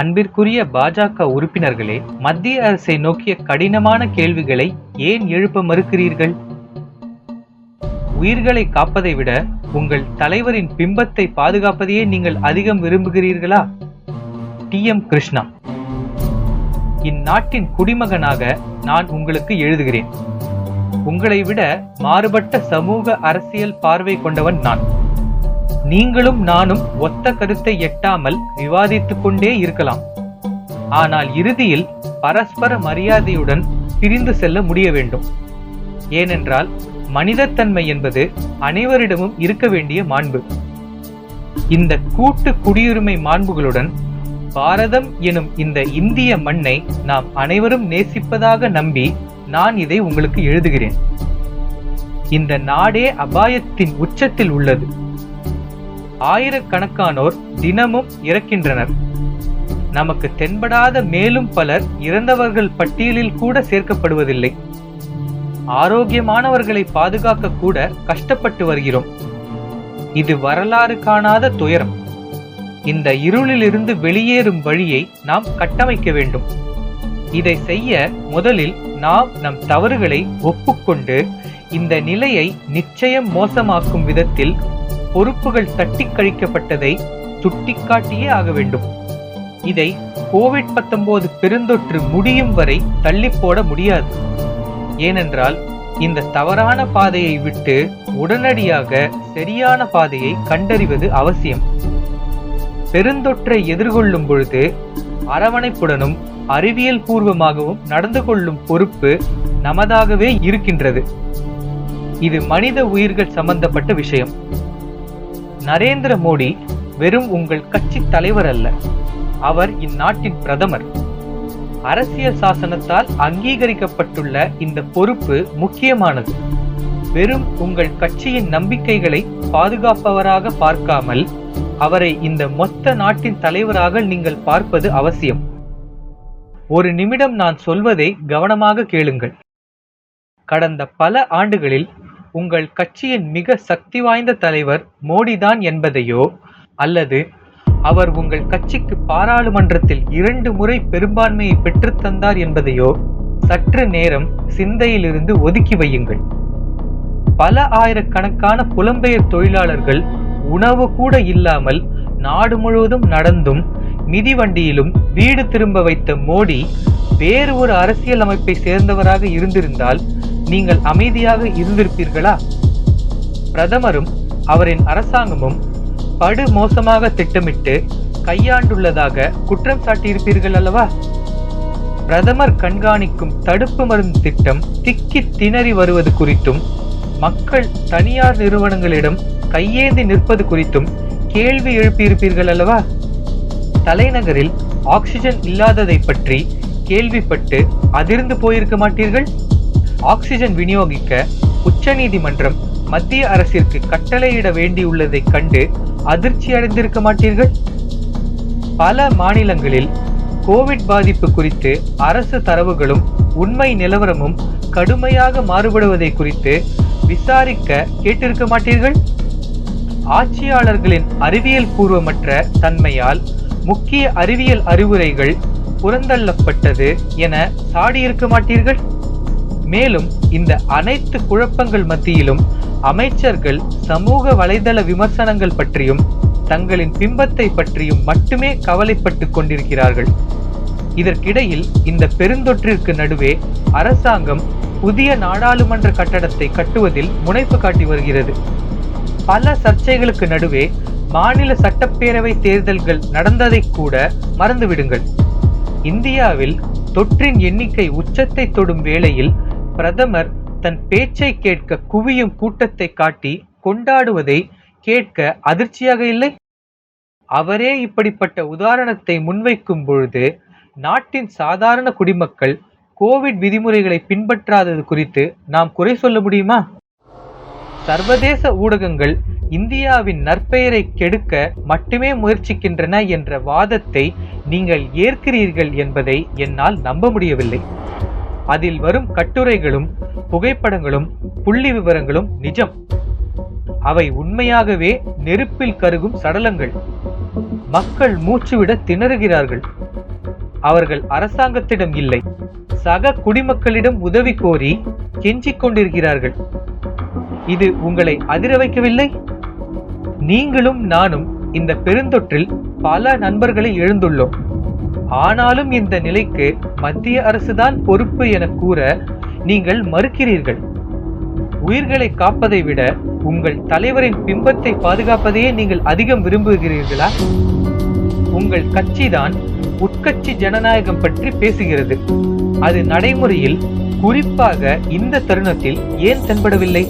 அன்பிற்குரிய பாஜக உறுப்பினர்களே மத்திய அரசை நோக்கிய கடினமான கேள்விகளை ஏன் எழுப்ப மறுக்கிறீர்கள்? உயிர்களை காப்பதை விட உங்கள் தலைவரின் பிம்பத்தை பாதுகாப்பதையே நீங்கள் அதிகம் விரும்புகிறீர்களா? டி. எம். கிருஷ்ணா. இந்நாட்டின் குடிமகனாக நான் உங்களுக்கு எழுதுகிறேன். உங்களை விட மாறுபட்ட சமூக அரசியல் பார்வை கொண்டவன் நான். நீங்களும் நானும் ஒத்த கருத்தை எட்டாமல் விவாதித்துக் கொண்டே இருக்கலாம். ஆனால் இறுதியில் பரஸ்பர மரியாதையுடன் பிரிந்து செல்ல முடிய வேண்டும். ஏனென்றால் மனிதத்தன்மை என்பது அனைவரிடமும் இருக்க வேண்டிய மாண்பு. இந்த கூட்டு குடியுரிமை மாண்புகளுடன் பாரதம் எனும் இந்த இந்திய மண்ணை நாம் அனைவரும் நேசிப்பதாக நம்பி நான் இதை உங்களுக்கு எழுதுகிறேன். இந்த நாடே அபாயத்தின் உச்சத்தில் உள்ளது. ஆயிரக்கணக்கானோர் தினமும் இறக்கின்றனர். நமக்கு தென்படாத மேலும் பலர் இறந்தவர்கள் பட்டியலில் கூட சேர்க்கப்படுவதில்லை. ஆரோக்கியமானவர்களை பாதுகாக்க கூட கஷ்டப்பட்டு வருகிறோம். இது வரலாறு காணாத துயரம். இந்த இருளிலிருந்து வெளியேறும் வழியை நாம் கட்டமைக்க வேண்டும். இதை செய்ய முதலில் நாம் நம் தவறுகளை ஒப்புக்கொண்டு இந்த நிலையை நிச்சயம் மோசமாக்கும் விதத்தில் பொறுப்புகள் தட்டி கழிக்கப்பட்டதை சுட்டிக்காட்டியே ஆக வேண்டும். இதை கோவிட் 19 பெருந்தொற்று முடியும் வரை தள்ளி போட முடியாது. ஏனென்றால் இந்த தவறான பாதையை விட்டு உடனடியாக சரியான பாதையை கண்டறிவது அவசியம். பெருந்தொற்றை எதிர்கொள்ளும் பொழுது அரவணைப்புடனும் அறிவியல் பூர்வமாகவும் நடந்து கொள்ளும் பொறுப்பு நமதாகவே இருக்கின்றது. இது மனித உயிர்கள் சம்பந்தப்பட்ட விஷயம். நரேந்திர மோடி வெறும் உங்கள் கட்சி தலைவர் அல்ல. அவர் இந்நாட்டின் பிரதமர். அரசியல் சாசனத்தால் அங்கீகரிக்கப்பட்டுள்ள இந்த பொறுப்பு முக்கியமானது. வெறும் உங்கள் கட்சியின் நம்பிக்கைகளை பாதுகாப்பவராக பார்க்காமல் அவரை இந்த மொத்த நாட்டின் தலைவராக நீங்கள் பார்ப்பது அவசியம். ஒரு நிமிடம் நான் சொல்வதை கவனமாக கேளுங்கள். கடந்த பல ஆண்டுகளில் உங்கள் கட்சியின் மிக சக்தி வாய்ந்த தலைவர் மோடிதான் என்பதையோ அல்லது அவர் உங்கள் கட்சிக்கு பாராளுமன்றத்தில் இரண்டு முறை பெரும்பான்மையை பெற்றுத்தந்தார் என்பதையோ சற்று நேரம் சிந்தையிலிருந்து ஒதுக்கி வையுங்கள். பல ஆயிரக்கணக்கான புலம்பெயர் தொழிலாளர்கள் உணவு கூட இல்லாமல் நாடு முழுவதும் நடந்தும் மிதிவண்டியிலும் வீடு திரும்ப வைத்த மோடி வேறு ஒரு அரசியல் அமைப்பை சேர்ந்தவராக இருந்திருந்தால் நீங்கள் அமைதியாக இருந்திருப்பீர்களா? பிரதமரும் அவரின் அரசாங்கமும் படு மோசமாக திட்டமிட்டு கையாண்டுள்ளதாக குற்றம் சாட்டியிருப்பீர்கள் அல்லவா? பிரதமர் கண்காணிக்கும் தடுப்பு மருந்து திட்டம் திக்கி திணறி வருவது குறித்தும் மக்கள் தனியார் நிறுவனங்களிடம் கையேந்தி நிற்பது குறித்தும் கேள்வி எழுப்பியிருப்பீர்கள் அல்லவா? தலைநகரில் ஆக்சிஜன் இல்லாததை பற்றி கேள்விப்பட்டு அதிர்ந்து போயிருக்க மாட்டீர்கள்? ஆக்சிஜன் விநியோகிக்க உச்சநீதிமன்றம் மத்திய அரசிற்கு கட்டளையிட வேண்டியுள்ளதைக் கண்டு அதிர்ச்சி அடைந்திருக்க மாட்டீர்கள்? பல மாநிலங்களில் கோவிட் பாதிப்பு குறித்து அரசு தரவுகளும் உண்மை நிலவரமும் கடுமையாக மாறுபடுவதை குறித்து விசாரிக்க கேட்டிருக்க மாட்டீர்கள்? ஆட்சியாளர்களின் அறிவியல் பூர்வமற்ற தன்மையால் முக்கிய அறிவியல் அறிவுரைகள் புறந்தள்ளப்பட்டது என சாடியிருக்க மாட்டீர்கள்? மேலும் இந்த அனைத்து குழப்பங்கள் மத்தியிலும் அமைச்சர்கள் சமூக வலைதள விமர்சனங்கள் பற்றியும் தங்களின் பிம்பத்தை பற்றியும் மட்டுமே கவலைப்பட்டு கொண்டிருக்கிறார்கள். இதற்கிடையில் இந்த பெருந்தொற்றிற்கு நடுவே அரசாங்கம் புதிய நாடாளுமன்ற கட்டடத்தை கட்டுவதில் முனைப்பு காட்டி வருகிறது. பல சர்ச்சைகளுக்கு நடுவே மாநில சட்டப்பேரவை தேர்தல்கள் நடந்ததை கூட மறந்துவிடுங்கள். இந்தியாவில் தொற்றின் எண்ணிக்கை உச்சத்தை தொடும் வேளையில் பிரதமர் தன் பேச்சை கேட்க குவியும் கூட்டத்தை காட்டி கொண்டாடுவதை கேட்க அதிர்ச்சியாக இல்லை? அவரே இப்படிப்பட்ட உதாரணத்தை முன்வைக்கும் பொழுது நாட்டின் சாதாரண குடிமக்கள் கோவிட் விதிமுறைகளை பின்பற்றாதது குறித்து நாம் குறை சொல்ல முடியுமா? சர்வதேச ஊடகங்கள் இந்தியாவின் நற்பெயரை கெடுக்க மட்டுமே முயற்சிக்கின்றன என்ற வாதத்தை நீங்கள் ஏற்கிறீர்கள் என்பதை என்னால் நம்ப முடியவில்லை. அதில் வரும் கட்டுரைகளும் புகைப்படங்களும் புள்ளி விவரங்களும் நிஜம். அவை உண்மையாகவே நெருப்பில் கருகும் சடலங்கள். மக்கள் மூச்சுவிட திணறுகிறார்கள். அவர்கள் அரசாங்கத்திடம் இல்லை. சக குடிமக்களிடம் உதவி கோரி கெஞ்சிக் கொண்டிருக்கிறார்கள். இது உங்களை அதிர வைக்கவில்லை? நீங்களும் நானும் இந்த பெருந்தொற்றில் பல நண்பர்களை எழுந்துள்ளோம். ஆனாலும் இந்த நிலைக்கு மத்திய அரசுதான் பொறுப்பு என கூற நீங்கள் மறுக்கிறீர்கள். உயிர்களை காப்பதை விட உங்கள் தலைவரின் பிம்பத்தை பாதுகாப்பதையே நீங்கள் அதிகம் விரும்புகிறீர்களா? உங்கள் கட்சிதான் உட்கட்சி ஜனநாயகம் பற்றி பேசுகிறது. அது நடைமுறையில் குறிப்பாக இந்த தருணத்தில் ஏன் தென்படவில்லை?